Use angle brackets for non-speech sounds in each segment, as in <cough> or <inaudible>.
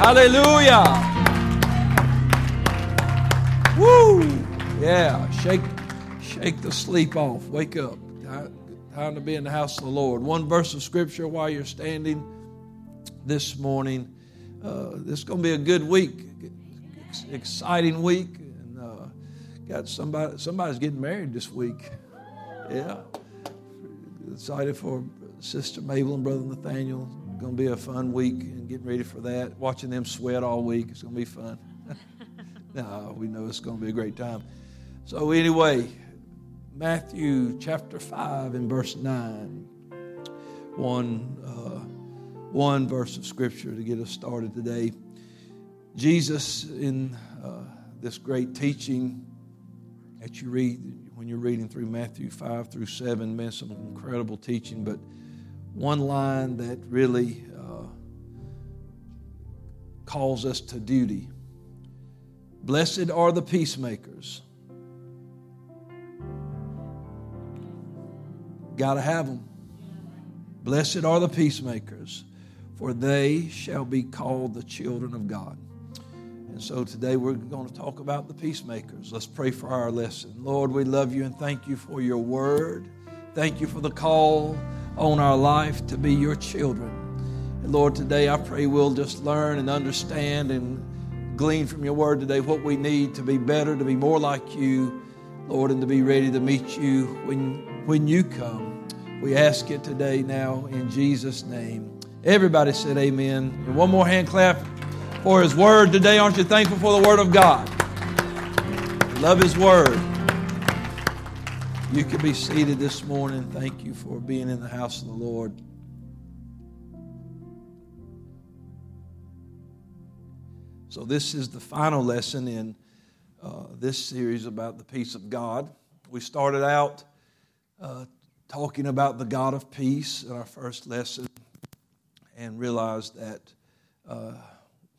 Hallelujah. Woo! Yeah, shake shake the sleep off. Wake up. Time to be in the house of the Lord. One verse of scripture while you're standing this morning. Uh, this is going to be a good week, exciting week, and uh, got somebody. Somebody's getting married this week. Yeah, excited for Sister Mabel and Brother Nathaniel. Going to be a fun week and getting ready for that. Watching them sweat all week. It's going to be fun. <laughs> no, we know it's going to be a great time. So anyway, Matthew chapter five and verse nine. One. Uh, one verse of scripture to get us started today. Jesus, in uh, this great teaching that you read when you're reading through Matthew 5 through 7, man, some incredible teaching, but one line that really uh, calls us to duty. Blessed are the peacemakers. Got to have them. Blessed are the peacemakers for they shall be called the children of God. And so today we're going to talk about the peacemakers. Let's pray for our lesson. Lord, we love you and thank you for your word. Thank you for the call on our life to be your children. And Lord, today I pray we'll just learn and understand and glean from your word today what we need to be better, to be more like you, Lord, and to be ready to meet you when, when you come. We ask it today now in Jesus' name. Everybody said amen. And one more hand clap for his word today. Aren't you thankful for the word of God? Love his word. You can be seated this morning. Thank you for being in the house of the Lord. So, this is the final lesson in uh, this series about the peace of God. We started out uh, talking about the God of peace in our first lesson and realized that uh,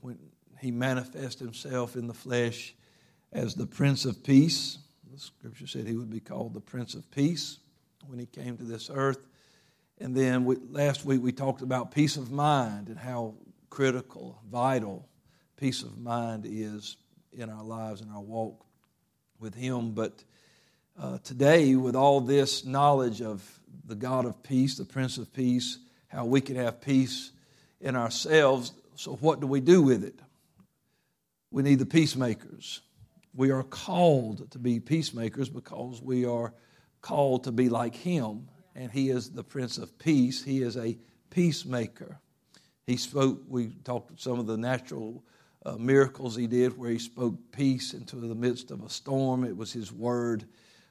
when he manifests himself in the flesh as the Prince of Peace, scripture said he would be called the Prince of Peace when he came to this earth. And then we, last week we talked about peace of mind and how critical, vital peace of mind is in our lives and our walk with Him. But uh, today, with all this knowledge of the God of peace, the Prince of Peace, how we can have peace in ourselves. So, what do we do with it? We need the peacemakers. We are called to be peacemakers because we are called to be like Him, and He is the Prince of Peace. He is a peacemaker. He spoke, we talked some of the natural uh, miracles He did where He spoke peace into the midst of a storm. It was His word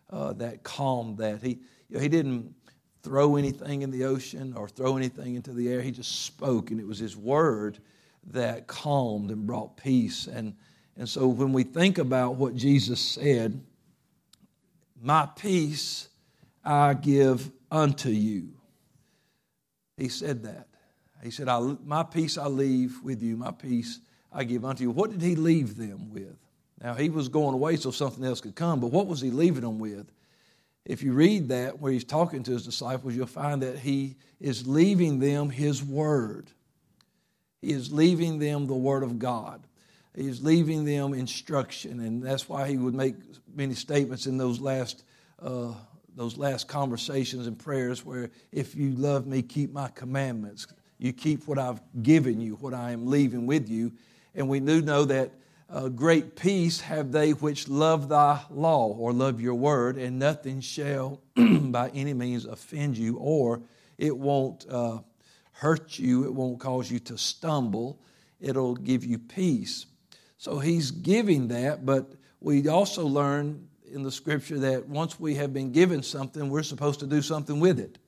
uh, that calmed that. He, you know, he didn't throw anything in the ocean or throw anything into the air. He just spoke, and it was His word that calmed and brought peace. And, and so when we think about what Jesus said, My peace I give unto you. He said that. He said, My peace I leave with you, my peace I give unto you. What did he leave them with? Now, he was going away so something else could come, but what was he leaving them with? if you read that where he's talking to his disciples, you'll find that he is leaving them his word. He is leaving them the word of God. He is leaving them instruction, and that's why he would make many statements in those last uh, those last conversations and prayers where if you love me, keep my commandments. You keep what I've given you, what I am leaving with you. And we do know that uh, great peace have they which love thy law or love your word, and nothing shall <clears throat> by any means offend you, or it won't uh, hurt you, it won't cause you to stumble, it'll give you peace. So he's giving that, but we also learn in the scripture that once we have been given something, we're supposed to do something with it.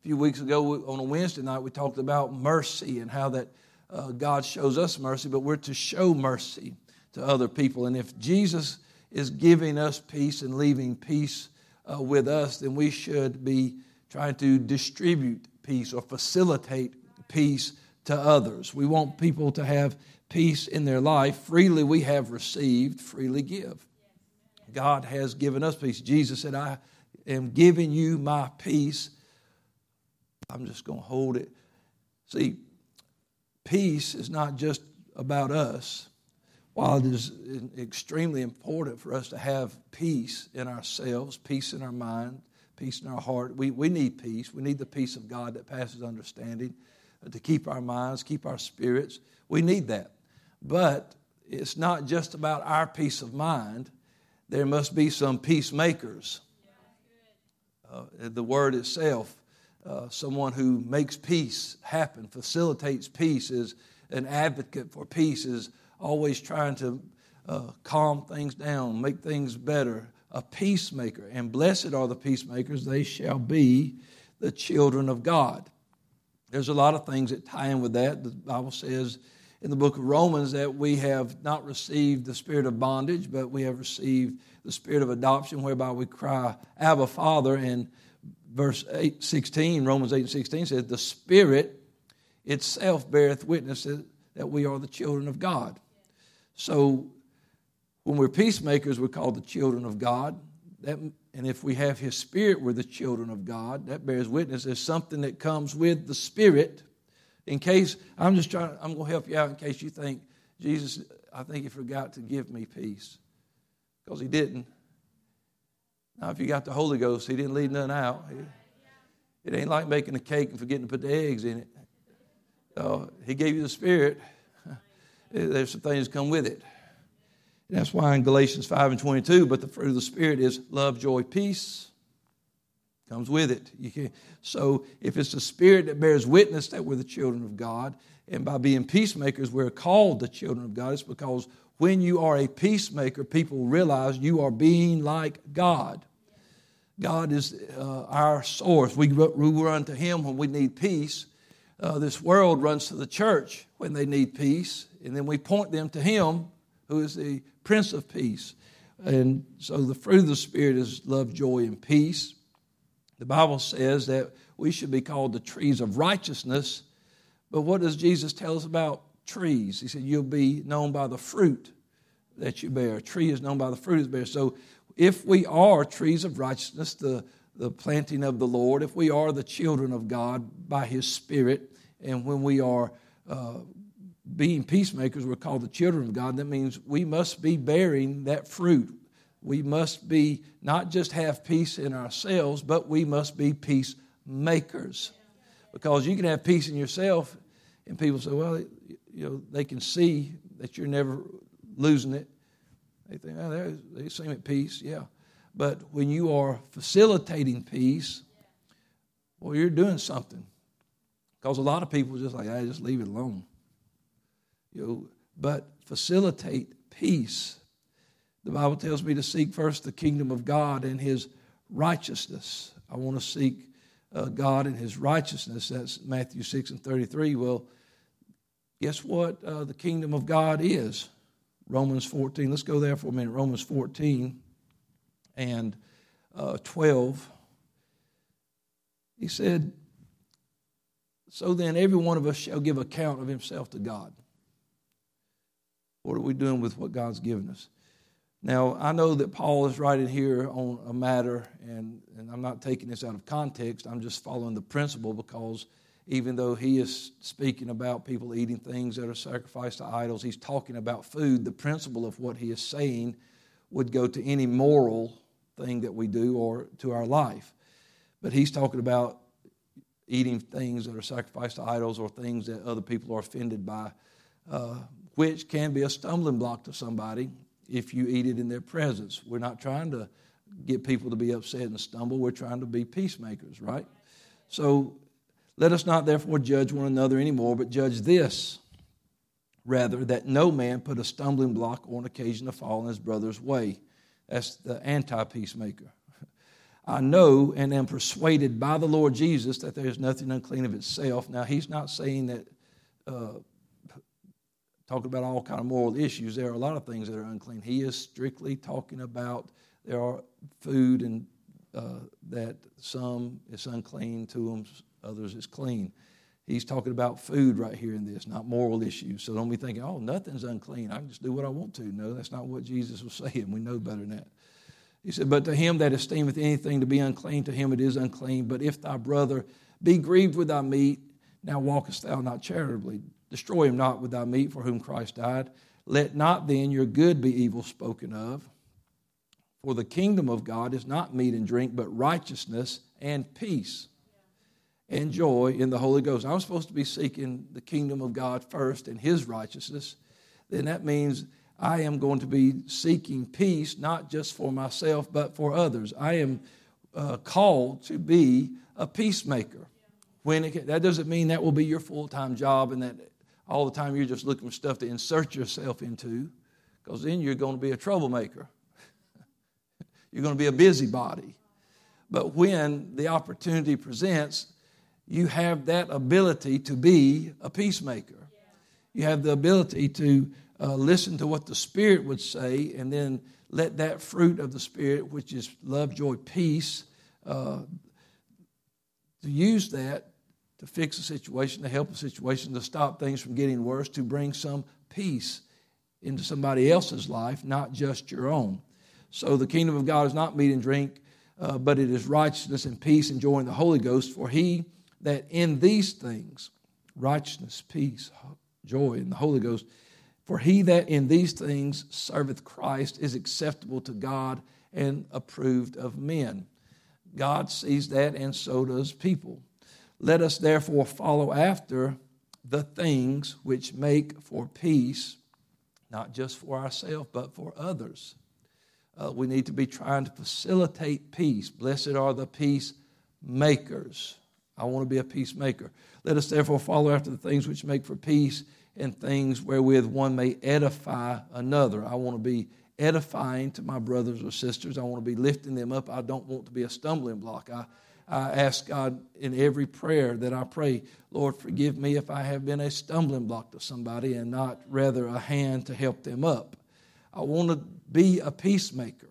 A few weeks ago on a Wednesday night, we talked about mercy and how that uh, God shows us mercy, but we're to show mercy to other people. And if Jesus is giving us peace and leaving peace uh, with us, then we should be trying to distribute peace or facilitate peace to others. We want people to have peace in their life. Freely we have received, freely give. God has given us peace. Jesus said, I am giving you my peace. I'm just going to hold it. See, peace is not just about us. While it is extremely important for us to have peace in ourselves, peace in our mind, peace in our heart, we, we need peace. We need the peace of God that passes understanding uh, to keep our minds, keep our spirits. We need that. But it's not just about our peace of mind, there must be some peacemakers. Uh, the word itself, uh, someone who makes peace happen, facilitates peace, is an advocate for peace, is always trying to uh, calm things down, make things better, a peacemaker. And blessed are the peacemakers, they shall be the children of God. There's a lot of things that tie in with that. The Bible says in the book of Romans that we have not received the spirit of bondage, but we have received the spirit of adoption, whereby we cry, Abba, Father. And verse 8, 16, Romans 8 and 16 says, The Spirit itself beareth witness that we are the children of God. So when we're peacemakers, we're called the children of God. That, and if we have His Spirit, we're the children of God. That bears witness. There's something that comes with the Spirit. In case, I'm just trying, I'm going to help you out in case you think, Jesus, I think He forgot to give me peace. Because He didn't. Now, if you got the Holy Ghost, He didn't leave none out. It ain't like making a cake and forgetting to put the eggs in it. Uh, he gave you the Spirit. <laughs> There's some things come with it. That's why in Galatians 5 and 22, but the fruit of the Spirit is love, joy, peace. Comes with it. So if it's the Spirit that bears witness that we're the children of God, and by being peacemakers, we're called the children of God, it's because when you are a peacemaker, people realize you are being like God. God is uh, our source. We, we run to Him when we need peace. Uh, this world runs to the church when they need peace, and then we point them to Him, who is the Prince of Peace. And so the fruit of the Spirit is love, joy, and peace. The Bible says that we should be called the trees of righteousness. But what does Jesus tell us about trees? He said, You'll be known by the fruit that you bear. A tree is known by the fruit it bears. So if we are trees of righteousness, the, the planting of the Lord, if we are the children of God by His Spirit, and when we are uh, being peacemakers, we're called the children of God. That means we must be bearing that fruit. We must be not just have peace in ourselves, but we must be peacemakers. Because you can have peace in yourself, and people say, well, you know, they can see that you're never losing it. They think, oh, they seem at peace, yeah. But when you are facilitating peace, well, you're doing something. Because a lot of people just like, I just leave it alone. You know, but facilitate peace. The Bible tells me to seek first the kingdom of God and his righteousness. I want to seek uh, God and his righteousness. That's Matthew 6 and 33. Well, guess what uh, the kingdom of God is? Romans 14. Let's go there for a minute. Romans 14 and uh, 12. He said, So then every one of us shall give account of himself to God. What are we doing with what God's given us? Now, I know that Paul is writing here on a matter, and, and I'm not taking this out of context. I'm just following the principle because even though he is speaking about people eating things that are sacrificed to idols, he's talking about food. The principle of what he is saying would go to any moral thing that we do or to our life. But he's talking about eating things that are sacrificed to idols or things that other people are offended by, uh, which can be a stumbling block to somebody if you eat it in their presence. We're not trying to get people to be upset and stumble, we're trying to be peacemakers, right? So let us not therefore judge one another anymore, but judge this rather, that no man put a stumbling block or an occasion to fall in his brother's way. That's the anti peacemaker. I know and am persuaded by the Lord Jesus that there is nothing unclean of itself. Now, he's not saying that, uh, talking about all kind of moral issues. There are a lot of things that are unclean. He is strictly talking about there are food and uh, that some is unclean to them, others is clean. He's talking about food right here in this, not moral issues. So don't be thinking, oh, nothing's unclean. I can just do what I want to. No, that's not what Jesus was <laughs> saying. We know better than that. He said, But to him that esteemeth anything to be unclean, to him it is unclean. But if thy brother be grieved with thy meat, now walkest thou not charitably. Destroy him not with thy meat for whom Christ died. Let not then your good be evil spoken of. For the kingdom of God is not meat and drink, but righteousness and peace and joy in the Holy Ghost. I'm supposed to be seeking the kingdom of God first and his righteousness. Then that means I am going to be seeking peace, not just for myself, but for others. I am uh, called to be a peacemaker. When it, that doesn't mean that will be your full time job and that all the time you're just looking for stuff to insert yourself into, because then you're going to be a troublemaker. <laughs> you're going to be a busybody. But when the opportunity presents, you have that ability to be a peacemaker. You have the ability to uh, listen to what the Spirit would say and then let that fruit of the Spirit, which is love, joy, peace, uh, to use that to fix a situation, to help a situation, to stop things from getting worse, to bring some peace into somebody else's life, not just your own. So the kingdom of God is not meat and drink, uh, but it is righteousness and peace and joy in the Holy Ghost. For he that in these things, righteousness, peace, joy in the Holy Ghost, for he that in these things serveth Christ is acceptable to God and approved of men. God sees that, and so does people. Let us therefore follow after the things which make for peace, not just for ourselves, but for others. Uh, we need to be trying to facilitate peace. Blessed are the peacemakers. I want to be a peacemaker. Let us therefore follow after the things which make for peace and things wherewith one may edify another. I want to be edifying to my brothers or sisters. I want to be lifting them up. I don't want to be a stumbling block. I, I ask God in every prayer that I pray, Lord, forgive me if I have been a stumbling block to somebody and not rather a hand to help them up. I want to be a peacemaker.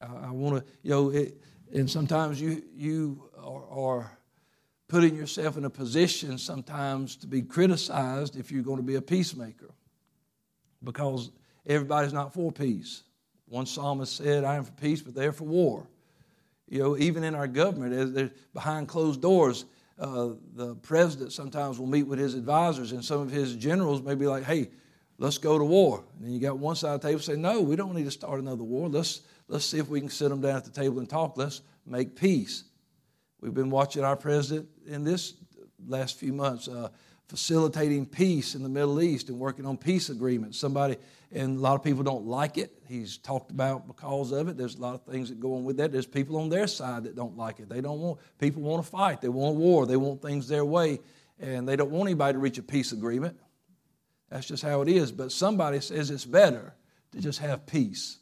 I, want to, you know, it, and sometimes you, you are, are putting yourself in a position sometimes to be criticized if you're going to be a peacemaker because everybody's not for peace. One psalmist said, I am for peace, but they're for war. You know, even in our government, behind closed doors, uh, the president sometimes will meet with his advisors, and some of his generals may be like, hey, let's go to war. And then you got one side of the table say, no, we don't need to start another war. Let's, let's see if we can sit them down at the table and talk. Let's make peace. We've been watching our president in this last few months uh, facilitating peace in the Middle East and working on peace agreements. Somebody, and a lot of people don't like it. He's talked about because of it. There's a lot of things that go on with that. There's people on their side that don't like it. They don't want, people want to fight. They want war. They want things their way. And they don't want anybody to reach a peace agreement. That's just how it is. But somebody says it's better to just have peace.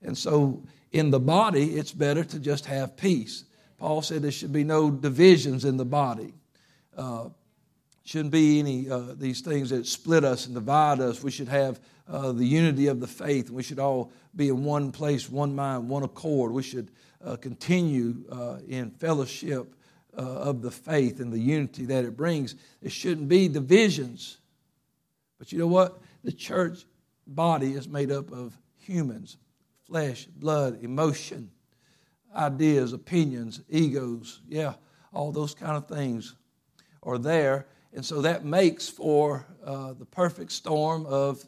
And so in the body, it's better to just have peace. Paul said there should be no divisions in the body. Uh, shouldn't be any uh, these things that split us and divide us. We should have uh, the unity of the faith, we should all be in one place, one mind, one accord. We should uh, continue uh, in fellowship uh, of the faith and the unity that it brings. There shouldn't be divisions. But you know what? The church body is made up of humans, flesh, blood, emotion, ideas, opinions, egos. Yeah, all those kind of things are there and so that makes for uh, the perfect storm of,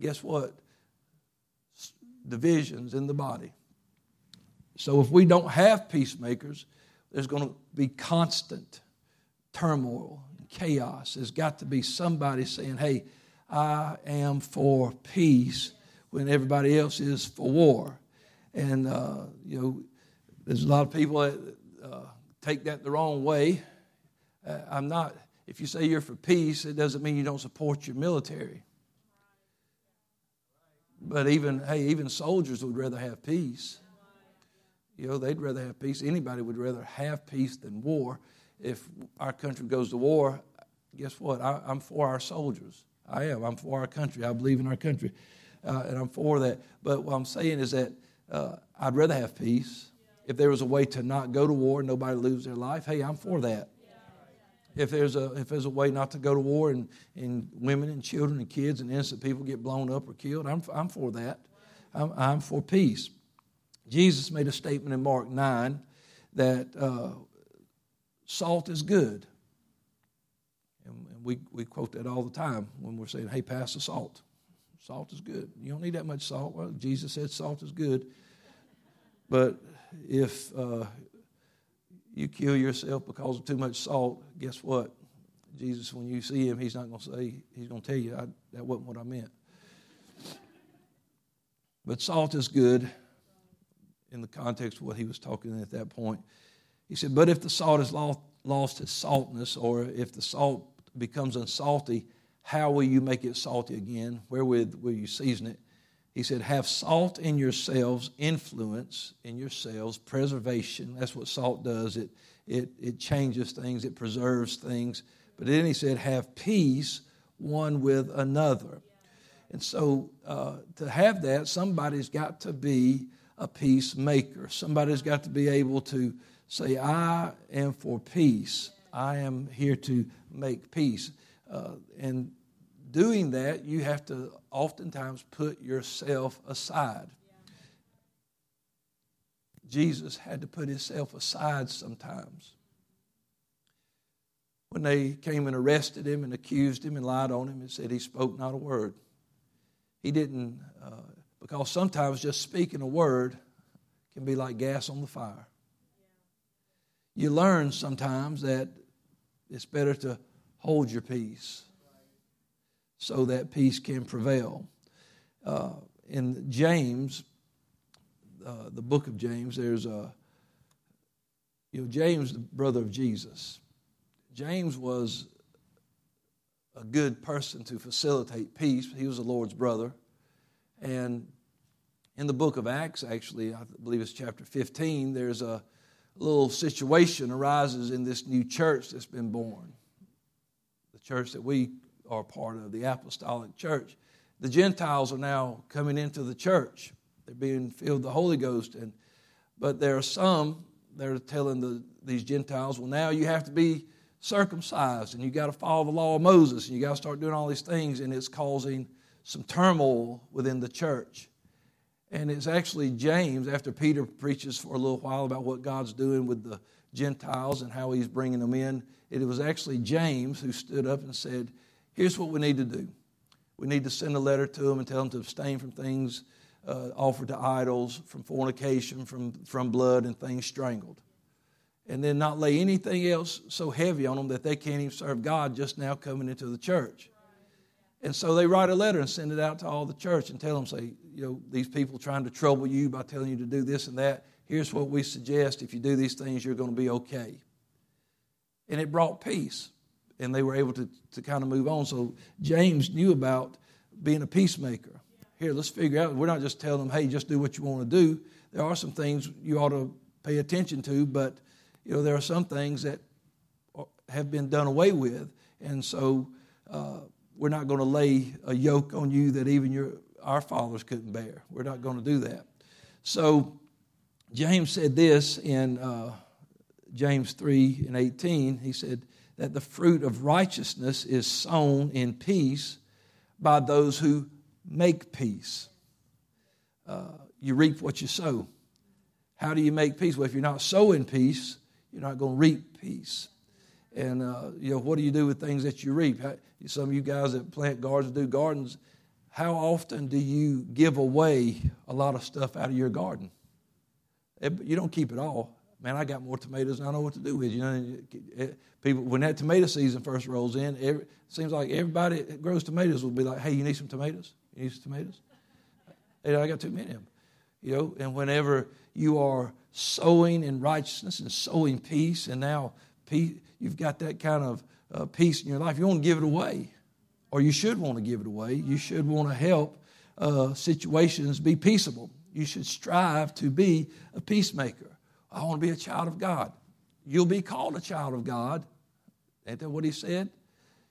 guess what? Divisions in the body. So if we don't have peacemakers, there's going to be constant turmoil, and chaos. There's got to be somebody saying, hey, I am for peace when everybody else is for war. And, uh, you know, there's a lot of people that uh, take that the wrong way. Uh, I'm not if you say you're for peace, it doesn't mean you don't support your military. But even, hey, even soldiers would rather have peace. You know, they'd rather have peace. Anybody would rather have peace than war. If our country goes to war, guess what? I, am for our soldiers. I am. I'm for our country. I believe in our country. Uh, and I'm for that. But what I'm saying is that uh, I'd rather have peace. If there was a way to not go to war and nobody lose their life, hey, I'm for that if there's a if there's a way not to go to war and, and women and children and kids and innocent people get blown up or killed, I'm, I'm for that. I'm, I'm for peace. Jesus made a statement in Mark 9 that uh, salt is good. And, and we, we quote that all the time when we're saying, hey, pass the salt. Salt is good. You don't need that much salt. Well, Jesus said salt is good. But if uh, you kill yourself because of too much salt, guess what? Jesus, when you see him, he's not going to say, he's going to tell you, that wasn't what I meant. But salt is good in the context of what he was talking at that point. He said, But if the salt has lost, lost its saltness, or if the salt becomes unsalty, how will you make it salty again? Wherewith will you season it? He said, Have salt in yourselves, influence in yourselves, preservation. That's what salt does. It, it, it changes things, it preserves things. But then he said, Have peace one with another. And so uh, to have that, somebody's got to be a peacemaker. Somebody's got to be able to say, I am for peace. I am here to make peace. Uh, and doing that, you have to oftentimes put yourself aside. Jesus had to put himself aside sometimes. When they came and arrested him and accused him and lied on him and said he spoke not a word, he didn't, uh, because sometimes just speaking a word can be like gas on the fire. You learn sometimes that it's better to hold your peace so that peace can prevail. Uh, in James, uh, the book of James, there's a, you know, James, the brother of Jesus. James was a good person to facilitate peace. He was the Lord's brother. And in the book of Acts, actually, I believe it's chapter 15, there's a little situation arises in this new church that's been born. The church that we are part of, the apostolic church. The Gentiles are now coming into the church. They're being filled with the Holy Ghost. And, but there are some that are telling the, these Gentiles, well, now you have to be circumcised and you got to follow the law of Moses and you got to start doing all these things, and it's causing some turmoil within the church. And it's actually James, after Peter preaches for a little while about what God's doing with the Gentiles and how he's bringing them in, it was actually James who stood up and said, Here's what we need to do. We need to send a letter to them and tell them to abstain from things uh, offered to idols, from fornication, from, from blood, and things strangled and then not lay anything else so heavy on them that they can't even serve God just now coming into the church. And so they write a letter and send it out to all the church and tell them, say, you know, these people trying to trouble you by telling you to do this and that. Here's what we suggest. If you do these things, you're going to be okay. And it brought peace. And they were able to, to kind of move on. So James knew about being a peacemaker. Here, let's figure out. We're not just telling them, hey, just do what you want to do. There are some things you ought to pay attention to, but you know, there are some things that have been done away with, and so uh, we're not going to lay a yoke on you that even your our fathers couldn't bear. We're not going to do that. So James said this in uh, James three and eighteen. He said that the fruit of righteousness is sown in peace by those who make peace. Uh, you reap what you sow. How do you make peace? Well, if you're not sowing peace, you're not going to reap peace. And, uh, you know, what do you do with things that you reap? Some of you guys that plant gardens, do gardens, how often do you give away a lot of stuff out of your garden? You don't keep it all. Man, I got more tomatoes than I know what to do with. You know, people when that tomato season first rolls in, every, it seems like everybody that grows tomatoes will be like, "Hey, you need some tomatoes? You need some tomatoes?" Hey, I got too many of them. You know, and whenever you are sowing in righteousness and sowing peace, and now peace, you've got that kind of uh, peace in your life. You want to give it away, or you should want to give it away. You should want to help uh, situations be peaceable. You should strive to be a peacemaker. I want to be a child of God. You'll be called a child of God. Ain't that what he said?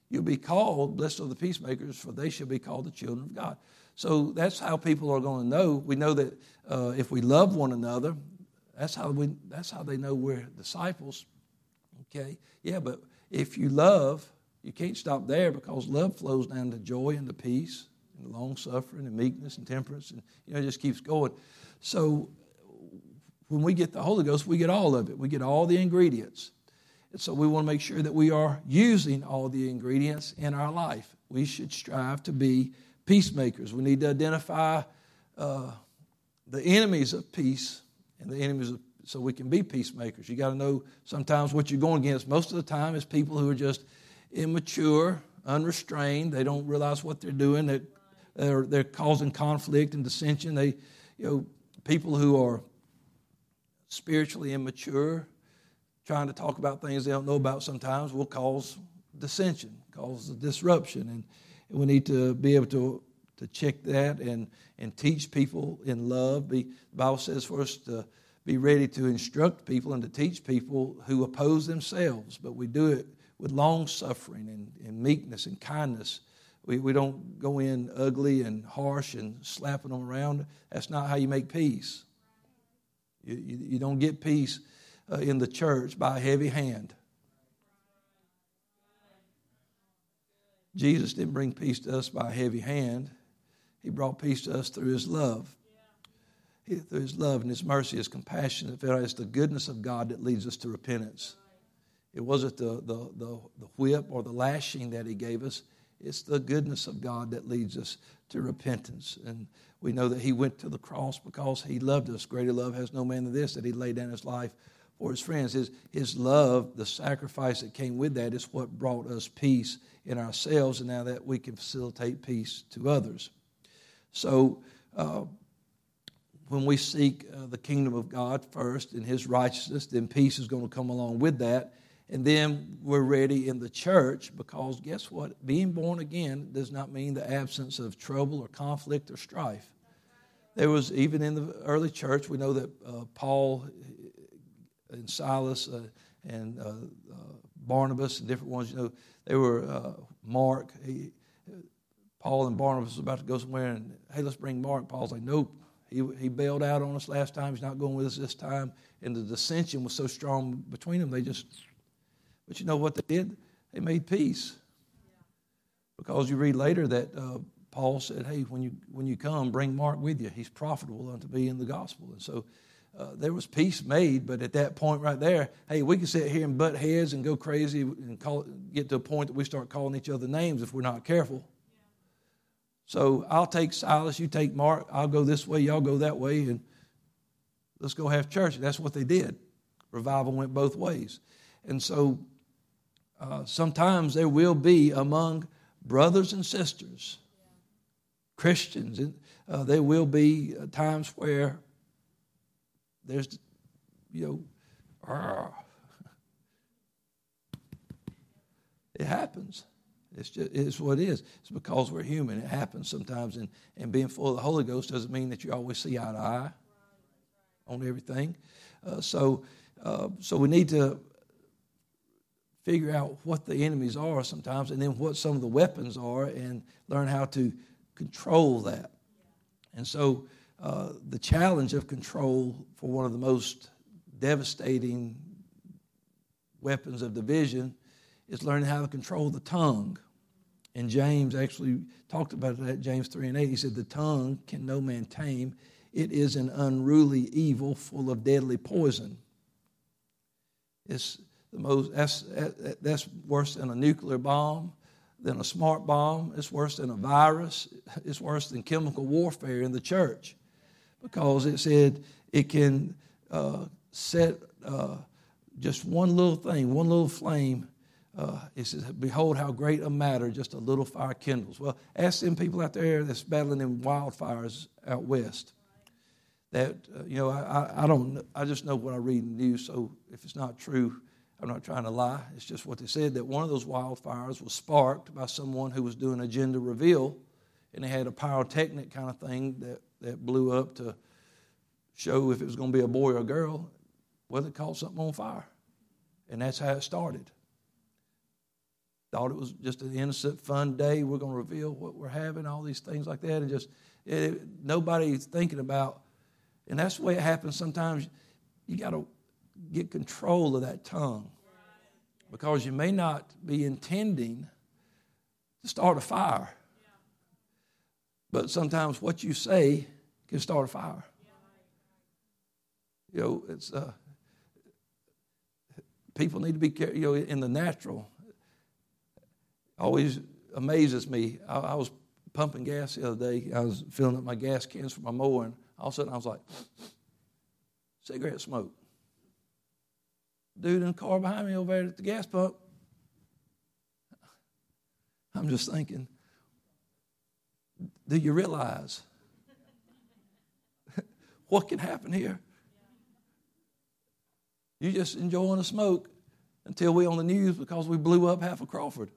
You'll be called, blessed are the peacemakers, for they shall be called the children of God. So that's how people are going to know. We know that uh, if we love one another, that's how we. That's how they know we're disciples. Okay, yeah, but if you love, you can't stop there because love flows down to joy and to peace and long suffering and meekness and temperance, and you know it just keeps going. So when we get the Holy Ghost, we get all of it. We get all the ingredients. And so we want to make sure that we are using all the ingredients in our life. We should strive to be peacemakers. We need to identify uh, the enemies of peace and the enemies of so we can be peacemakers. You got to know sometimes what you're going against. Most of the time, is people who are just immature, unrestrained. They don't realize what they're doing. They're, they're, they're causing conflict and dissension. They, you know, people who are spiritually immature, trying to talk about things they don't know about sometimes will cause dissension, cause disruption. And, we need to be able to, to check that and, and teach people in love. Be, the Bible says for us to be ready to instruct people and to teach people who oppose themselves, but we do it with long suffering and, and meekness and kindness. We, we don't go in ugly and harsh and slapping them around. That's not how you make peace. You, you, you don't get peace uh, in the church by a heavy hand. Jesus didn't bring peace to us by a heavy hand. He brought peace to us through his love. He, through his love and his mercy, his compassion. It's the goodness of God that leads us to repentance. It wasn't the, the, the, the whip or the lashing that he gave us. It's the goodness of God that leads us to repentance. And we know that he went to the cross because he loved us. Greater love has no man than this, that he laid down his life for his friends. His, his love, the sacrifice that came with that, is what brought us peace in ourselves, and now that we can facilitate peace to others. So, uh, when we seek uh, the kingdom of God first and his righteousness, then peace is going to come along with that. And then we're ready in the church because guess what? Being born again does not mean the absence of trouble or conflict or strife. There was, even in the early church, we know that uh, Paul and Silas uh, and uh, uh, Barnabas and different ones, you know, they were uh, Mark. He, Paul and Barnabas was about to go somewhere, and hey, let's bring Mark. Paul's like, nope. He, he bailed out on us last time. He's not going with us this time. And the dissension was so strong between them, they just, but you know what they did? They made peace. Because you read later that uh, Paul said, hey, when you, when you come, bring Mark with you. He's profitable unto me in the gospel. And so uh, there was peace made, but at that point right there, hey, we can sit here and butt heads and go crazy and call, get to a point that we start calling each other names if we're not careful. So I'll take Silas, you take Mark, I'll go this way, y'all go that way, and let's go have church. And that's what they did. Revival went both ways. And so uh, sometimes there will be among brothers and sisters, Christians, uh, there will be uh, times where there's, you know, <laughs> it happens. It's just it's what it is. It's because we're human. It happens sometimes, and, and being full of the Holy Ghost doesn't mean that you always see eye to eye on everything. Uh, so uh, so we need to figure out what the enemies are sometimes, and then what some of the weapons are, and learn how to control that. And so uh, the challenge of control for one of the most devastating weapons of division is learning how to control the tongue. And James actually talked about that, James 3 and 8. He said, The tongue can no man tame. It is an unruly evil full of deadly poison. It's the most, that's, that's worse than a nuclear bomb, than a smart bomb. It's worse than a virus. It's worse than chemical warfare in the church because it said it can uh, set uh, just one little thing, one little flame. Uh, it says, Behold, how great a matter just a little fire kindles. Well, ask them people out there that's battling in wildfires out west. That, uh, you know, I, I don't, I just know what I read in the news, so if it's not true, I'm not trying to lie. It's just what they said that one of those wildfires was sparked by someone who was doing a gender reveal, and they had a pyrotechnic kind of thing that that blew up to show if it was going to be a boy or a girl. Well, it caught something on fire. And that's how it started. Thought it was just an innocent, fun day. We're going to reveal what we're having, all these things like that. And just it, nobody's thinking about, and that's the way it happens sometimes. You got to get control of that tongue because you may not be intending to start a fire. But sometimes what you say can start a fire. You know, it's uh, people need to be you know in the natural. Always amazes me. I, I was pumping gas the other day. I was filling up my gas cans for my mower, and all of a sudden I was like, cigarette smoke. Dude in the car behind me over there at the gas pump. I'm just thinking, do you realize <laughs> what can happen here? You're just enjoying a smoke until we on the news because we blew up half of Crawford.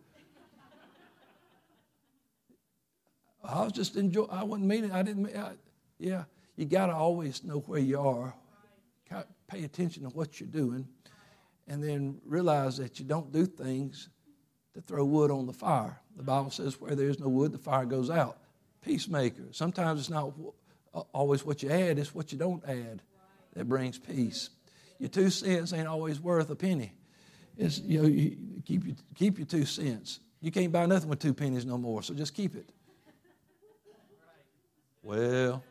I was just enjoying. I wasn't meaning. I didn't. I, yeah, you got to always know where you are. Pay attention to what you're doing, and then realize that you don't do things to throw wood on the fire. The Bible says, "Where there is no wood, the fire goes out." Peacemaker. Sometimes it's not uh, always what you add; it's what you don't add that brings peace. Your two cents ain't always worth a penny. It's you know, you keep your, keep your two cents. You can't buy nothing with two pennies no more, so just keep it. Well,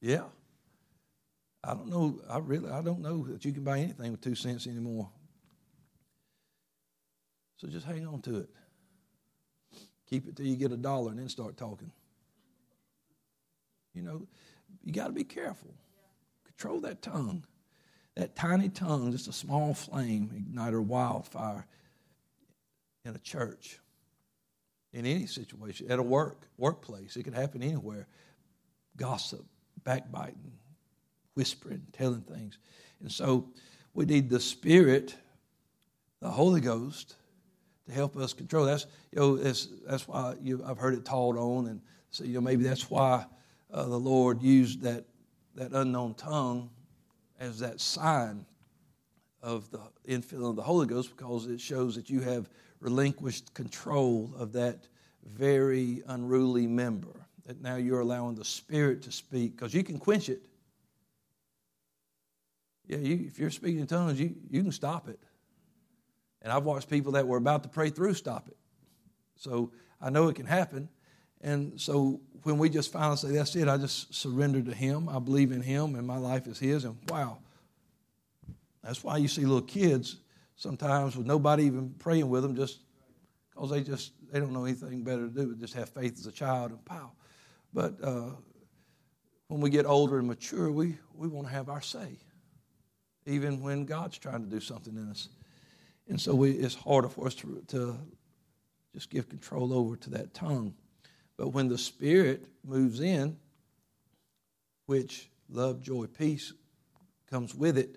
yeah. I don't know. I really, I don't know that you can buy anything with two cents anymore. So just hang on to it. Keep it till you get a dollar and then start talking. You know, you got to be careful. Control that tongue. That tiny tongue, just a small flame, igniter wildfire in a church in any situation, at a work, workplace. It could happen anywhere. Gossip, backbiting, whispering, telling things. And so we need the Spirit, the Holy Ghost, to help us control. That's you know that's that's why you, I've heard it taught on, and so you know maybe that's why uh, the Lord used that that unknown tongue as that sign of the infilling of the Holy Ghost because it shows that you have relinquished control of that very unruly member. That now you're allowing the Spirit to speak because you can quench it. Yeah, you, if you're speaking in tongues, you, you can stop it. And I've watched people that were about to pray through stop it. So I know it can happen. And so when we just finally say, that's it, I just surrender to Him, I believe in Him, and my life is His, and wow. That's why you see little kids sometimes with nobody even praying with them, just because they just they don't know anything better to do but just have faith as a child and pow. But uh, when we get older and mature, we, we want to have our say, even when God's trying to do something in us. And so we, it's harder for us to, to just give control over to that tongue. But when the Spirit moves in, which love, joy, peace comes with it,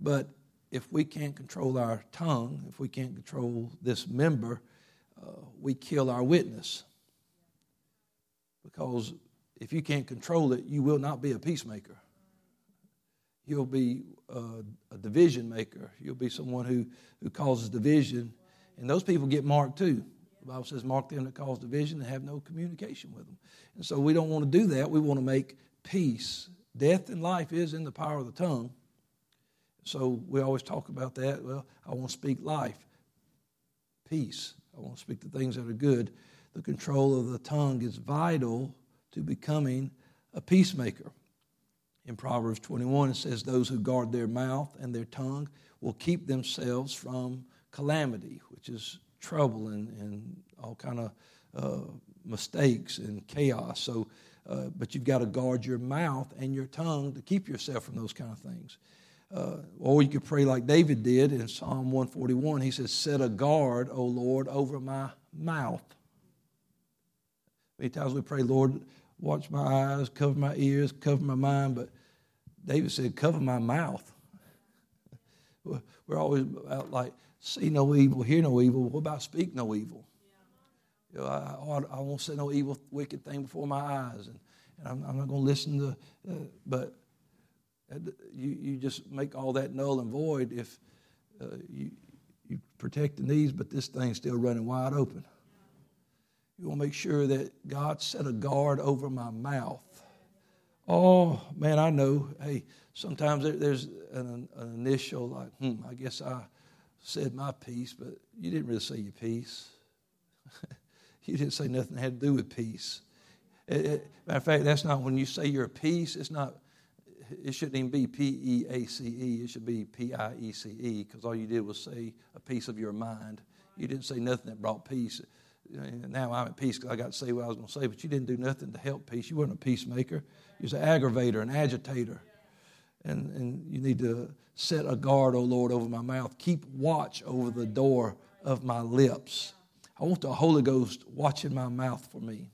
but if we can't control our tongue, if we can't control this member, uh, we kill our witness. Because if you can't control it, you will not be a peacemaker. You'll be uh, a division maker. You'll be someone who, who causes division. And those people get marked too. The Bible says, Mark them that cause division and have no communication with them. And so we don't want to do that. We want to make peace. Death and life is in the power of the tongue. So we always talk about that. Well, I want to speak life, peace. I want to speak the things that are good. The control of the tongue is vital to becoming a peacemaker. In Proverbs 21, it says, Those who guard their mouth and their tongue will keep themselves from calamity, which is trouble and, and all kind of uh, mistakes and chaos. So, uh, but you've got to guard your mouth and your tongue to keep yourself from those kind of things. Uh, or you could pray like David did in Psalm 141. He says, Set a guard, O Lord, over my mouth. Many times we pray, Lord, watch my eyes, cover my ears, cover my mind. But David said, Cover my mouth. We're always out like, see no evil, hear no evil. What about speak no evil? You know, I, I, won't say no evil, wicked thing before my eyes. And, and I'm, I'm not going to listen to, uh, but you, you just make all that null and void if uh, you, you protect the knees, but this thing's still running wide open. You want to make sure that God set a guard over my mouth. Oh, man, I know. Hey, sometimes there's an, an initial, like, hmm, I guess I said my piece, but you didn't really say your piece. <laughs> you didn't say nothing that had to do with peace. It, it, matter of fact, that's not when you say your piece, it's not it shouldn't even be P E A C E. It should be P I E C E because all you did was say a piece of your mind. You didn't say nothing that brought peace. Now I'm at peace because I got to say what I was going to say, but you didn't do nothing to help peace. You weren't a peacemaker. You was an aggravator, an agitator. And, and you need to set a guard, O oh Lord, over my mouth. Keep watch over the door of my lips. I want the Holy Ghost watching my mouth for me.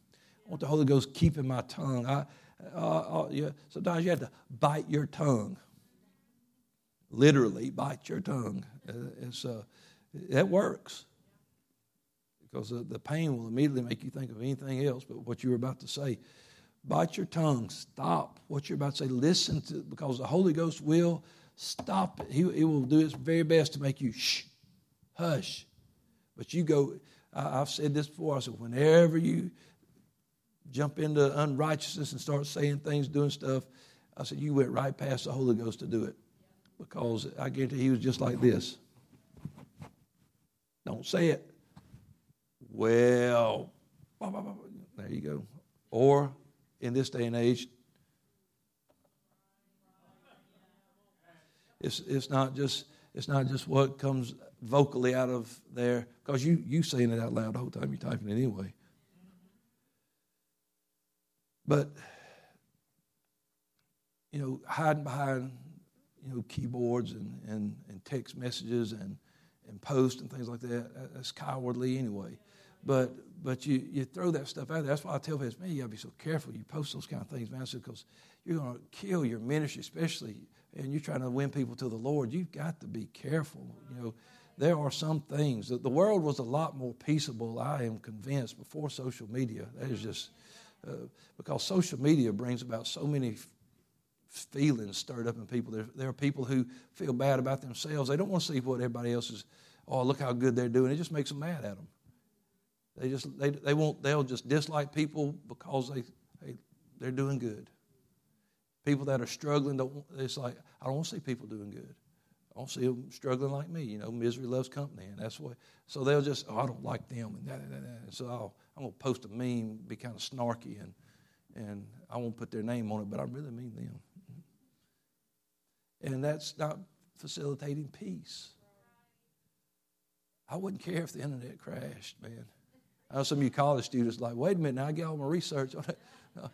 I want the Holy Ghost keeping my tongue. I, uh, uh, yeah, sometimes you have to bite your tongue. Literally, bite your tongue. Uh, it's, uh, that works because the pain will immediately make you think of anything else but what you were about to say. Bite your tongue. Stop what you're about to say. Listen to because the Holy Ghost will stop it. He, he will do his very best to make you shh, hush. But you go. I, I've said this before. I said whenever you jump into unrighteousness and start saying things, doing stuff, I said you went right past the Holy Ghost to do it because I guarantee he was just like this. Don't say it. Well, there you go. Or in this day and age, it's, it's not just it's not just what comes vocally out of there because you you saying it out loud the whole time you're typing it anyway. But you know, hiding behind you know keyboards and, and, and text messages and and post and things like that that's cowardly anyway. But but you, you throw that stuff out there. That's why I tell people, man, you got to be so careful. You post those kind of things, man, because you're to kill your ministry, especially, and you're trying to win people to the Lord. You've got to be careful. You know, there are some things that the world was a lot more peaceable. I am convinced before social media. That is just uh, because social media brings about so many feelings stirred up in people. There, there are people who feel bad about themselves. They don't want to see what everybody else is. Oh, look how good they're doing. It just makes them mad at them. They just they, they won't they'll just dislike people because they, they they're doing good. People that are struggling don't it's like I don't want to see people doing good. I don't see them struggling like me. You know, misery loves company, and that's why. So they'll just oh I don't like them and that that. And so I'll, I'm gonna post a meme, be kind of snarky, and and I won't put their name on it, but I really mean them. And that's not facilitating peace. I wouldn't care if the internet crashed, man. I know some of you college students like, wait a minute, now I get all my research on it. <laughs>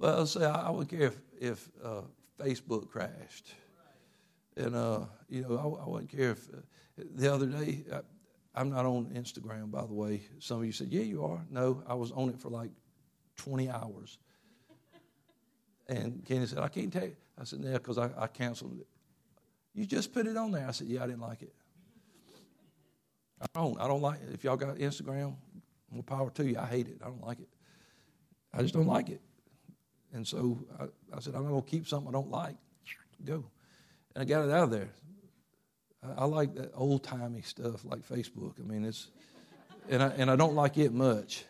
But I'll say I, wouldn't care if, if uh, Facebook crashed. And, uh, you know, I, I, wouldn't care if uh, the other day, I, am not on Instagram, by the way. Some of you said, yeah, you are. No, I was on it for like 20 hours. And Kenny said, I can't take I said, yeah, because I, I canceled it. You just put it on there. I said, yeah, I didn't like it. I don't. I don't like it. If y'all got Instagram, more power to you. I hate it. I don't like it. I just don't like it. And so I, I said, I'm not going to keep something I don't like. Go. And I got it out of there. I, I like that old timey stuff like Facebook. I mean, it's, and I, and I don't like it much.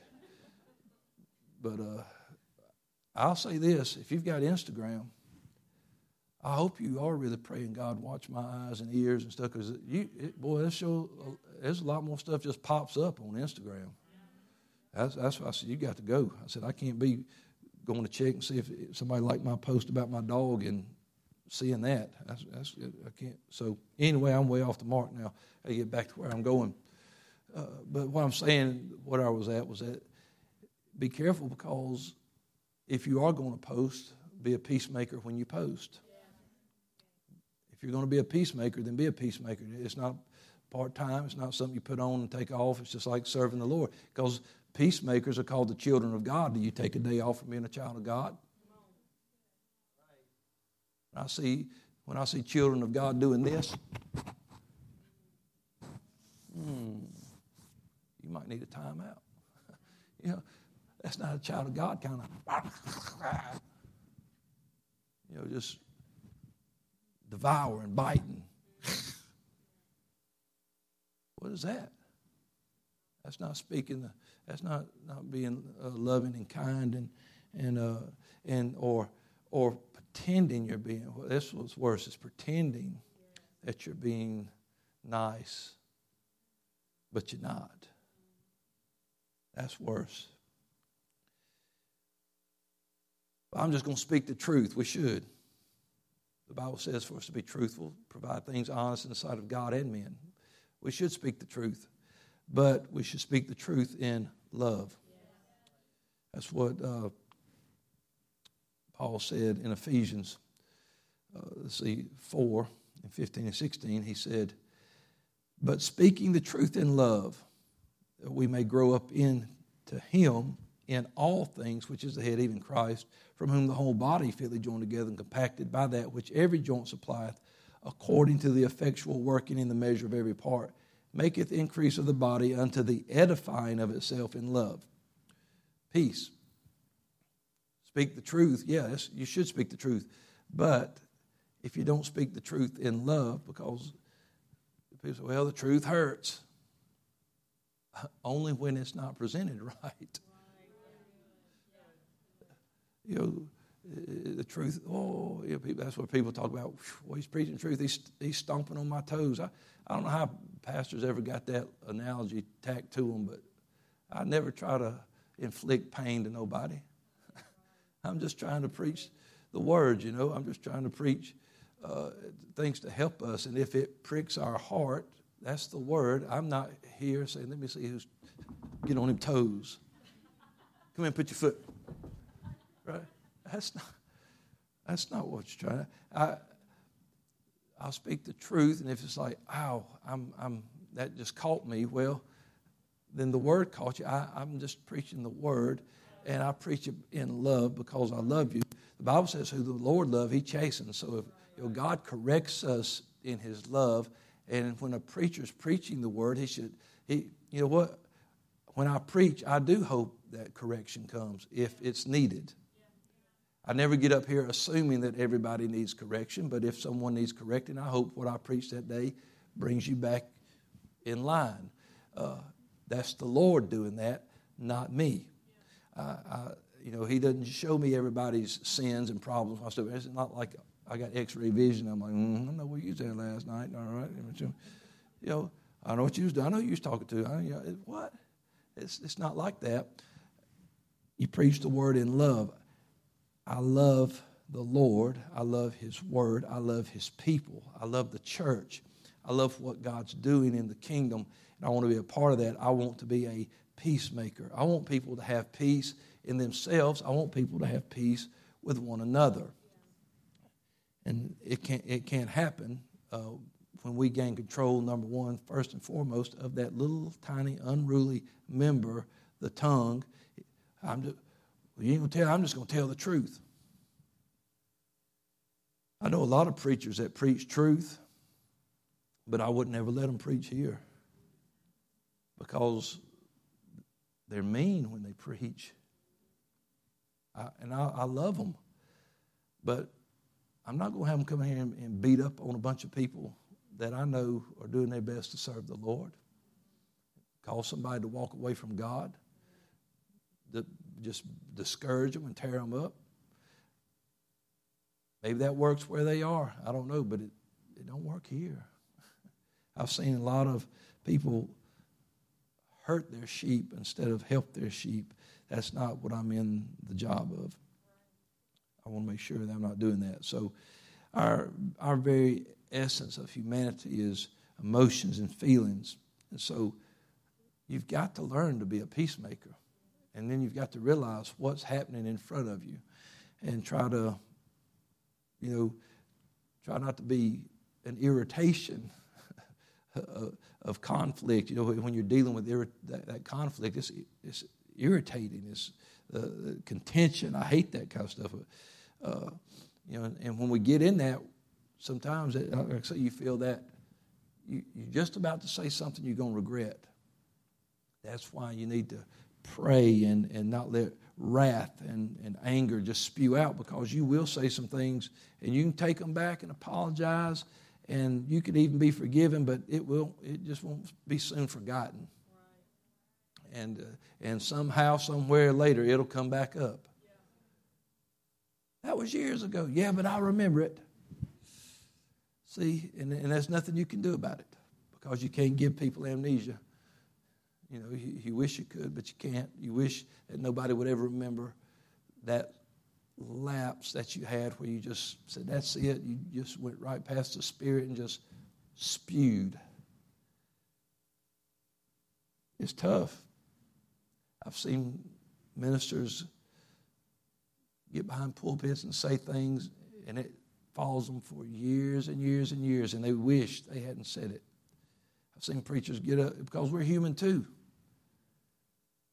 But uh, I'll say this if you've got Instagram, I hope you are really praying, God, watch my eyes and ears and stuff, because it, boy, this show, there's a lot more stuff just pops up on Instagram. That's, that's why I said, You got to go. I said, I can't be going to check and see if somebody liked my post about my dog and seeing that. That's, that's I can't. So, anyway, I'm way off the mark now. I get back to where I'm going. Uh, but what I'm saying, what I was at, was that be careful because if you are going to post, be a peacemaker when you post. If you're going to be a peacemaker, then be a peacemaker. It's not part time, it's not something you put on and take off. It's just like serving the Lord. Because Peacemakers are called the children of God. Do you take a day off from being a child of God? I see when I see children of God doing this, hmm, you might need a timeout. <laughs> you know, that's not a child of God kind of, <laughs> you know, just devouring, biting. <laughs> what is that? That's not speaking that's not, not being uh, loving and kind and, and, uh, and or, or pretending you're being, well, this was worse, is pretending that you're being nice, but you're not. That's worse. I'm just going to speak the truth. We should. The Bible says for us to be truthful, provide things honest in the sight of God and men. We should speak the truth, but we should speak the truth in love. That's what uh, Paul said in Ephesians, uh, see, 4 and 15 and 16. He said, But speaking the truth in love, that we may grow up into Him in all things, which is the head, even Christ, from whom the whole body fitly joined together and compacted by that which every joint supplieth, according to the effectual working in the measure of every part, maketh increase of the body unto the edifying of itself in love. Peace. Speak the truth. Yes, you should speak the truth. But if you don't speak the truth in love, because people say, well, the truth hurts. <laughs> Only when it's not presented <laughs> right. You know, the truth. Oh, yeah, people, that's what people talk about. Well, he's preaching truth. He's, he's stomping on my toes. I, I don't know how pastors ever got that analogy tacked to them, but I never try to inflict pain to nobody. <laughs> I'm just trying to preach the word, you know. I'm just trying to preach uh, things to help us. And if it pricks our heart, that's the word. I'm not here saying, let me see who's, get on him toes. Come in, put your foot. Right? That's not, that's not what you're trying to. I, I'll speak the truth, and if it's like, ow, I'm, I'm, that just caught me, well, then the word caught you. I, I'm just preaching the word, and I preach it in love because I love you. The Bible says, who the Lord loves, he chastens. So if you know, God corrects us in his love, and when a preacher's preaching the word, he should, he, you know what? When I preach, I do hope that correction comes if it's needed. I never get up here assuming that everybody needs correction, but if someone needs correcting, I hope what I preach that day brings you back in line. Uh, that's the Lord doing that, not me. Uh, I, you know, He doesn't show me everybody's sins and problems. It's not like I got X-ray vision. I'm like, mm, I know where you there last night. All right, you know, I know what you was doing. I know you was talking to. I, you know, what? It's it's not like that. You preach the word in love. I love the Lord. I love His Word. I love His people. I love the church. I love what God's doing in the kingdom, and I want to be a part of that. I want to be a peacemaker. I want people to have peace in themselves. I want people to have peace with one another. And it can't, it can't happen uh, when we gain control, number one, first and foremost, of that little tiny unruly member, the tongue. I'm just, well, you ain't gonna tell, I'm just gonna tell the truth. I know a lot of preachers that preach truth, but I wouldn't ever let them preach here because they're mean when they preach. I, and I, I, love them, but I'm not going to have them come here and, and beat up on a bunch of people that I know are doing their best to serve the Lord. Cause somebody to walk away from God that just discourage them and tear them up. Maybe that works where they are. I don't know, but it, it don't work here. <laughs> I've seen a lot of people hurt their sheep instead of help their sheep. That's not what I'm in the job of. I want to make sure that I'm not doing that. So, our our very essence of humanity is emotions and feelings, and so you've got to learn to be a peacemaker. And then you've got to realize what's happening in front of you and try to, you know, try not to be an irritation <laughs> of conflict. You know, when you're dealing with that, that, conflict, it's, it's irritating. It's uh, contention. I hate that kind of stuff. Uh, you know, and, and, when we get in that, sometimes, it, like I say, you feel that you, you're just about to say something you're going to regret. That's why you need to pray and, and not let wrath and, and anger just spew out because you will say some things and you can take them back and apologize and you could even be forgiven, but it will it just won't be soon forgotten. Right. And uh, and somehow, somewhere later, it'll come back up. Yeah. That was years ago. Yeah, but I remember it. See, and, and there's nothing you can do about it because you can't give people amnesia. You know, you, you wish you could, but you can't. You wish that nobody would ever remember that lapse that you had where you just said, That's it? You just went right past the Spirit and just spewed. It's tough. I've seen ministers get behind pulpits and say things, and it follows them for years and years and years, and they wish they hadn't said it. I've seen preachers get up because we're human too.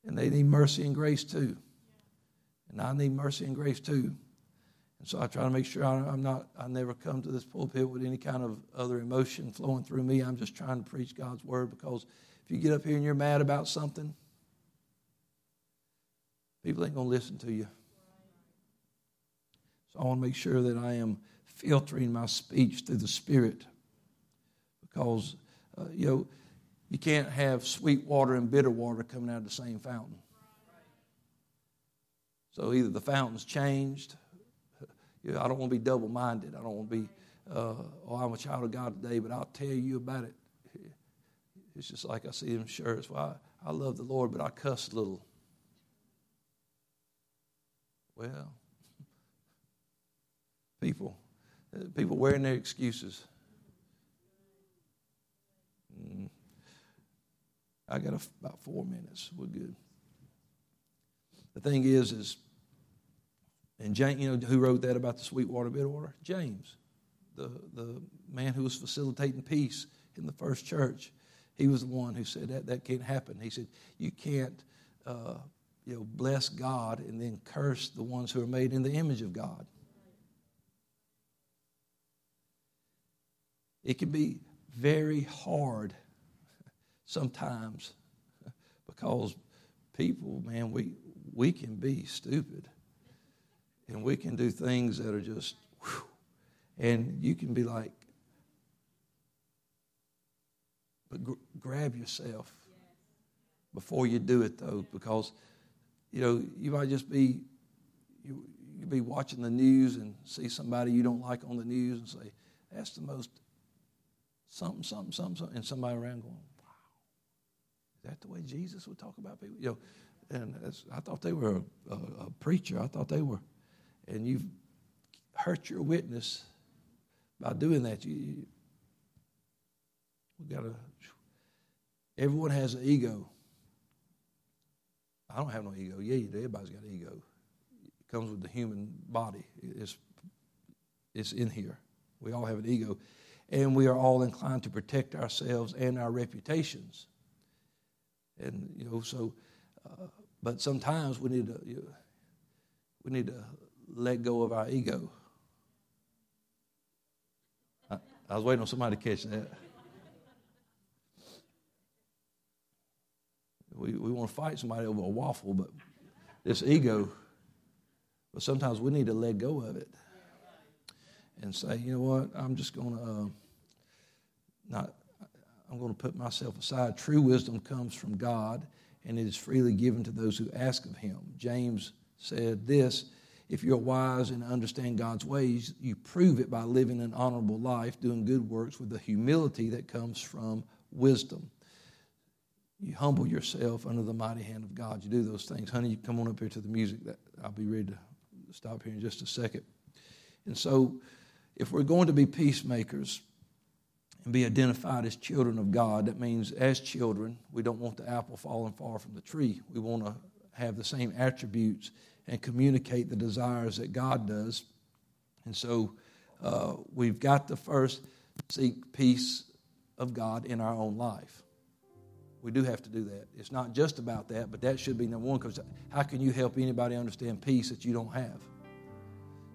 And they need mercy and grace too. And I need mercy and grace too. And so I try to make sure I'm not, I never come to this pulpit with any kind of other emotion flowing through me. I'm just trying to preach God's word because if you get up here and you're mad about something, people ain't going to listen to you. So I want to make sure that I am filtering my speech through the Spirit because, uh, you know, you can't have sweet water and bitter water coming out of the same fountain. So either the fountain's changed. I don't want to be double minded. I don't want to be, uh, oh, I'm a child of God today, but I'll tell you about it. It's just like I see in shirts. Well, I, I love the Lord, but I cuss a little. Well, <laughs> people, people wearing their excuses. Mm. I got a, about four minutes. We're good. The thing is, is, and James, you know, who wrote that about the sweet water, bitter water? James, the the man who was facilitating peace in the first church. He was the one who said that that can't happen. He said you can't, uh, you know, bless God and then curse the ones who are made in the image of God. It can be very hard sometimes because people, man, we we can be stupid, and we can do things that are just, whew, and you can be like, but gr- grab yourself before you do it though, because you know you might just be you you be watching the news and see somebody you don't like on the news and say that's the most something something something, something and somebody around going that the way Jesus would talk about people you know and I thought they were a, a, a, preacher. I thought they were, and you've hurt your witness by doing that. You, you we got to. Everyone has an ego. I don't have no ego. Yeah, you do. Everybody's got an ego. It comes with the human body. It's it's in here. We all have an ego, and we are all inclined to protect ourselves and our reputations. And you know, so but sometimes we need to you, we need to let go of our ego. I, I was waiting on somebody to catch that. We, we want to fight somebody over a waffle, but this ego, but sometimes we need to let go of it and say, you know what, I'm just going to uh, not, I'm going to put myself aside. True wisdom comes from God and it is freely given to those who ask of him. James said this if you're wise and understand God's ways, you prove it by living an honorable life, doing good works with the humility that comes from wisdom. You humble yourself under the mighty hand of God. You do those things. Honey, you come on up here to the music. I'll be ready to stop here in just a second. And so, if we're going to be peacemakers, and be identified as children of God. That means, as children, we don't want the apple falling far from the tree. We want to have the same attributes and communicate the desires that God does. And so uh, we've got to first seek peace of God in our own life. We do have to do that. It's not just about that, but that should be number one because how can you help anybody understand peace that you don't have?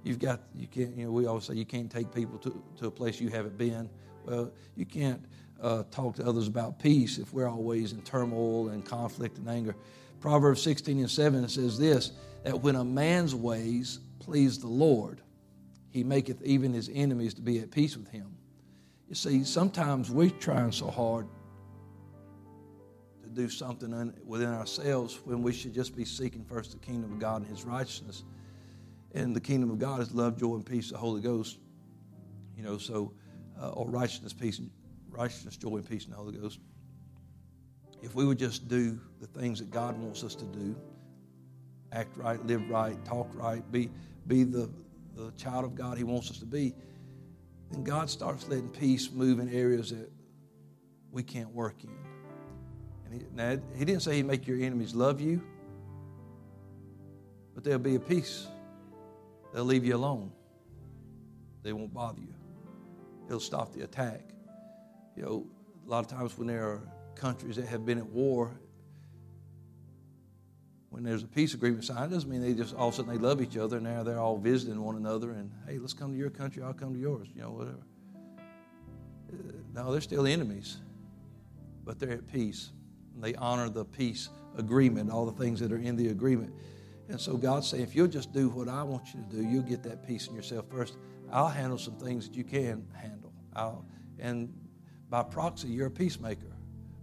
You've got, you can't, you know, we always say you can't take people to, to a place you haven't been well, you can't uh, talk to others about peace if we're always in turmoil and conflict and anger. Proverbs 16 and 7 says this that when a man's ways please the Lord, he maketh even his enemies to be at peace with him. You see, sometimes we're trying so hard to do something within ourselves when we should just be seeking first the kingdom of God and his righteousness. And the kingdom of God is love, joy, and peace, the Holy Ghost. You know, so uh, or righteousness, peace, righteousness, joy, and peace in the Holy Ghost. If we would just do the things that God wants us to do, act right, live right, talk right, be, be the, the child of God He wants us to be, then God starts letting peace move in areas that we can't work in. And he, now, he didn't say He'd make your enemies love you, but there'll be a peace. They'll leave you alone. They won't bother you. He'll stop the attack. You know, a lot of times when there are countries that have been at war, when there's a peace agreement signed, doesn't mean they just all of a sudden they love each other and now they're all visiting one another and hey, let's come to your country, I'll come to yours, you know, whatever. Uh, no, they're still enemies, but they're at peace. And they honor the peace agreement, all the things that are in the agreement. And so God's saying, if you'll just do what I want you to do, you'll get that peace in yourself first. I'll handle some things that you can handle. I'll, and by proxy, you're a peacemaker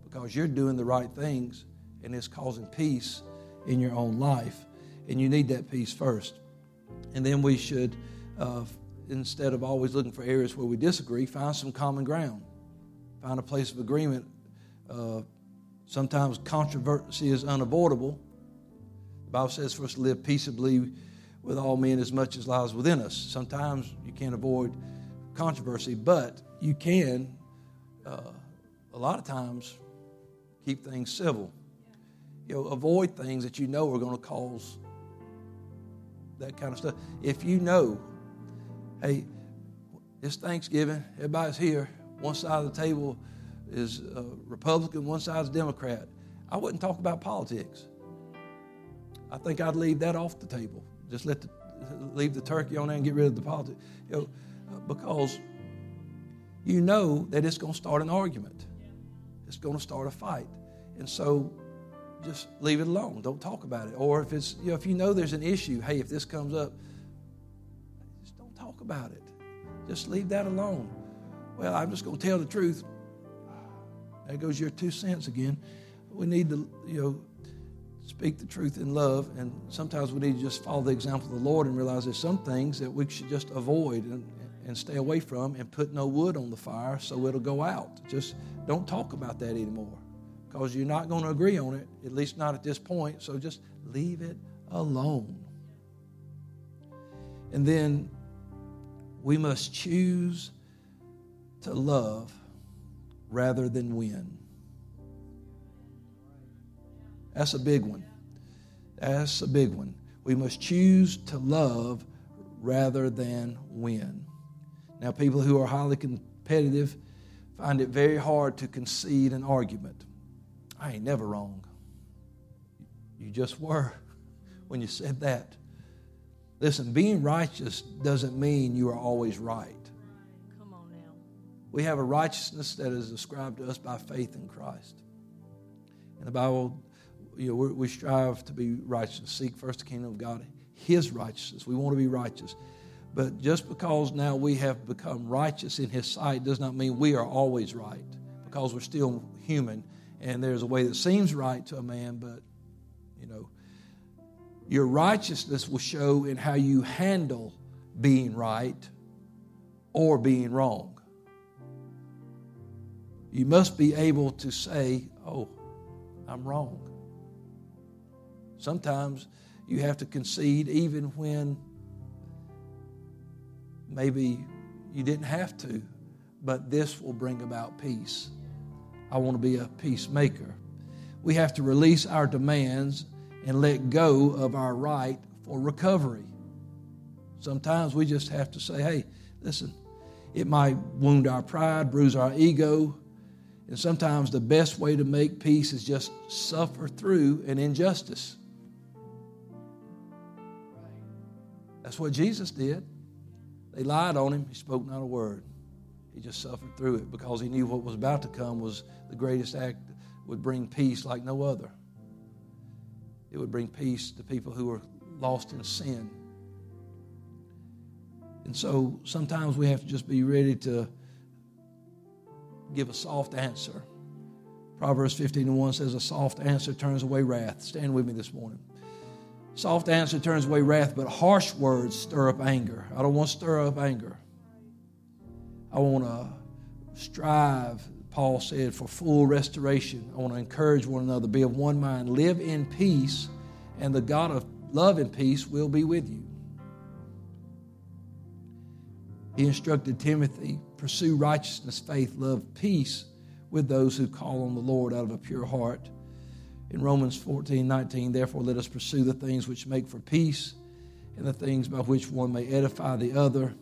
because you're doing the right things and it's causing peace in your own life. And you need that peace first. And then we should, uh, instead of always looking for areas where we disagree, find some common ground. Find a place of agreement. Uh, sometimes controversy is unavoidable. The Bible says for us to live peaceably with all men as much as lies within us. Sometimes you can't avoid controversy, but you can, uh, a lot of times, keep things civil you know, avoid things that you know are going to cause that kind of stuff. If you know, hey, it's Thanksgiving, everybody's here, one side of the table is Republican, one side is Democrat, I wouldn't talk about politics. I think I'd leave that off the table. Just let the, leave the turkey on there and get rid of the politics. You know, because you know that it's going to start an argument. It's going to start a fight. And so just leave it alone. Don't talk about it. Or if it's, you know, if you know there's an issue, hey, if this comes up, just don't talk about it. Just leave that alone. Well, I'm just going to tell the truth. There goes your two cents again. We need to, you know, speak the truth in love, and sometimes we need to just follow the example of the Lord and realize there's some things that we should just avoid and, and stay away from and put no wood on the fire so it'll go out. Just don't talk about that anymore because you're not going to agree on it, at least not at this point. So just leave it alone. And then we must choose to love rather than win. That's a big one. That's a big one. We must choose to love rather than win. Now, people who are highly competitive find it very hard to concede an argument. I ain't never wrong. You just were <laughs> when you said that. Listen, being righteous doesn't mean you are always right. Come on now. We have a righteousness that is ascribed to us by faith in Christ. And the Bible, you know, we strive to be righteous, seek first the kingdom of God, His righteousness. We want to be righteous. But just because now we have become righteous in His sight does not mean we are always right, because we're still human and there's a way that seems right to a man, but, you know, your righteousness will show in how you handle being right or being wrong. You must be able to say, Oh, I'm wrong. Sometimes you have to concede even when maybe you didn't have to, but this will bring about peace. I want to be a peacemaker. We have to release our demands and let go of our right for recovery. Sometimes we just have to say, hey, listen, it might wound our pride, bruise our ego. And sometimes the best way to make peace is just suffer through an injustice. That's what Jesus did. They lied on him, he spoke not a word. He just suffered through it because he knew what was about to come was the greatest act would bring peace like no other. It would bring peace to people who were lost in sin. And so sometimes we have to just be ready to give a soft answer. Proverbs 15 and 1 says, A soft answer turns away wrath. Stand with me this morning. Soft answer turns away wrath, but harsh words stir up anger. I don't want to stir up anger. I want to strive, Paul said, for full restoration. I want to encourage one another, be of one mind, live in peace, and the God of love and peace will be with you. He instructed Timothy pursue righteousness, faith, love, peace with those who call on the Lord out of a pure heart. In Romans 14 19, therefore let us pursue the things which make for peace and the things by which one may edify the other.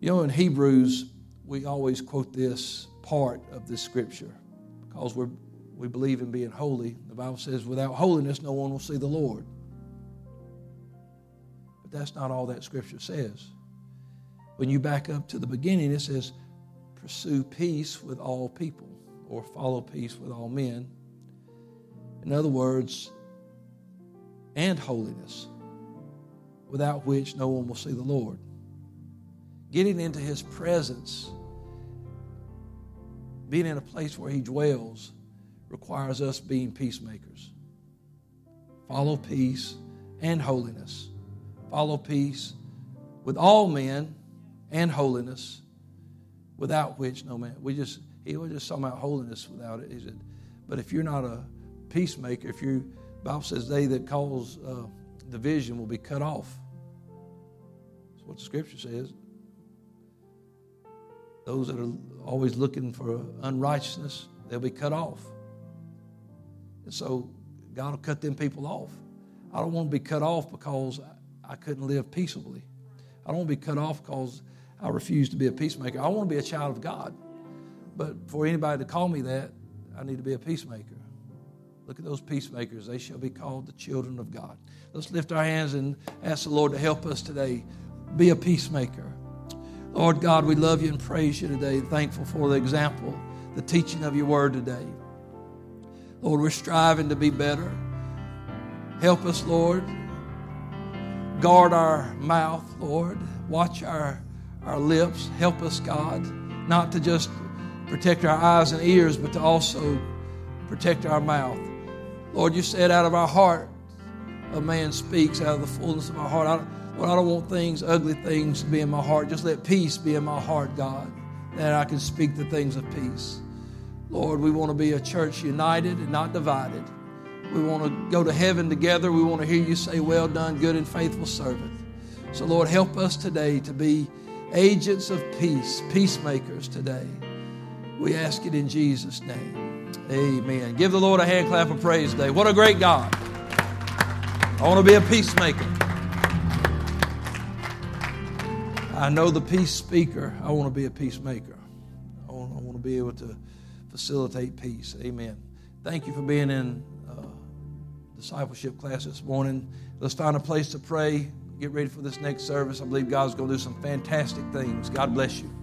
You know, in Hebrews, we always quote this part of this scripture because we're, we believe in being holy. The Bible says, without holiness, no one will see the Lord. But that's not all that scripture says. When you back up to the beginning, it says, pursue peace with all people or follow peace with all men. In other words, and holiness, without which no one will see the Lord. Getting into his presence, being in a place where he dwells, requires us being peacemakers. Follow peace and holiness. Follow peace with all men and holiness, without which no man. We just he was just talking about holiness without it. He said, but if you're not a peacemaker, if you Bible says they that cause uh, division will be cut off. That's what the Scripture says. Those that are always looking for unrighteousness, they'll be cut off. And so God will cut them people off. I don't want to be cut off because I couldn't live peaceably. I don't want to be cut off because I refuse to be a peacemaker. I want to be a child of God. But for anybody to call me that, I need to be a peacemaker. Look at those peacemakers. They shall be called the children of God. Let's lift our hands and ask the Lord to help us today. Be a peacemaker. Lord God, we love you and praise you today. Thankful for the example, the teaching of your word today. Lord, we're striving to be better. Help us, Lord. Guard our mouth, Lord. Watch our our lips. Help us, God, not to just protect our eyes and ears, but to also protect our mouth. Lord, you said out of our heart, a man speaks out of the fullness of our heart. I, Lord, I don't want things, ugly things to be in my heart. Just let peace be in my heart, God, that I can speak the things of peace. Lord, we want to be a church united and not divided. We want to go to heaven together. We want to hear you say, Well done, good and faithful servant. So, Lord, help us today to be agents of peace, peacemakers today. We ask it in Jesus' name. Amen. Give the Lord a hand clap of praise today. What a great God. I want to be a peacemaker. I know the peace speaker. I want to be a peacemaker. I want, I want to be able to facilitate peace. Amen. Thank you for being in uh, discipleship class this morning. Let's find a place to pray get ready for this next service. I believe God's going to do some fantastic things. God bless you.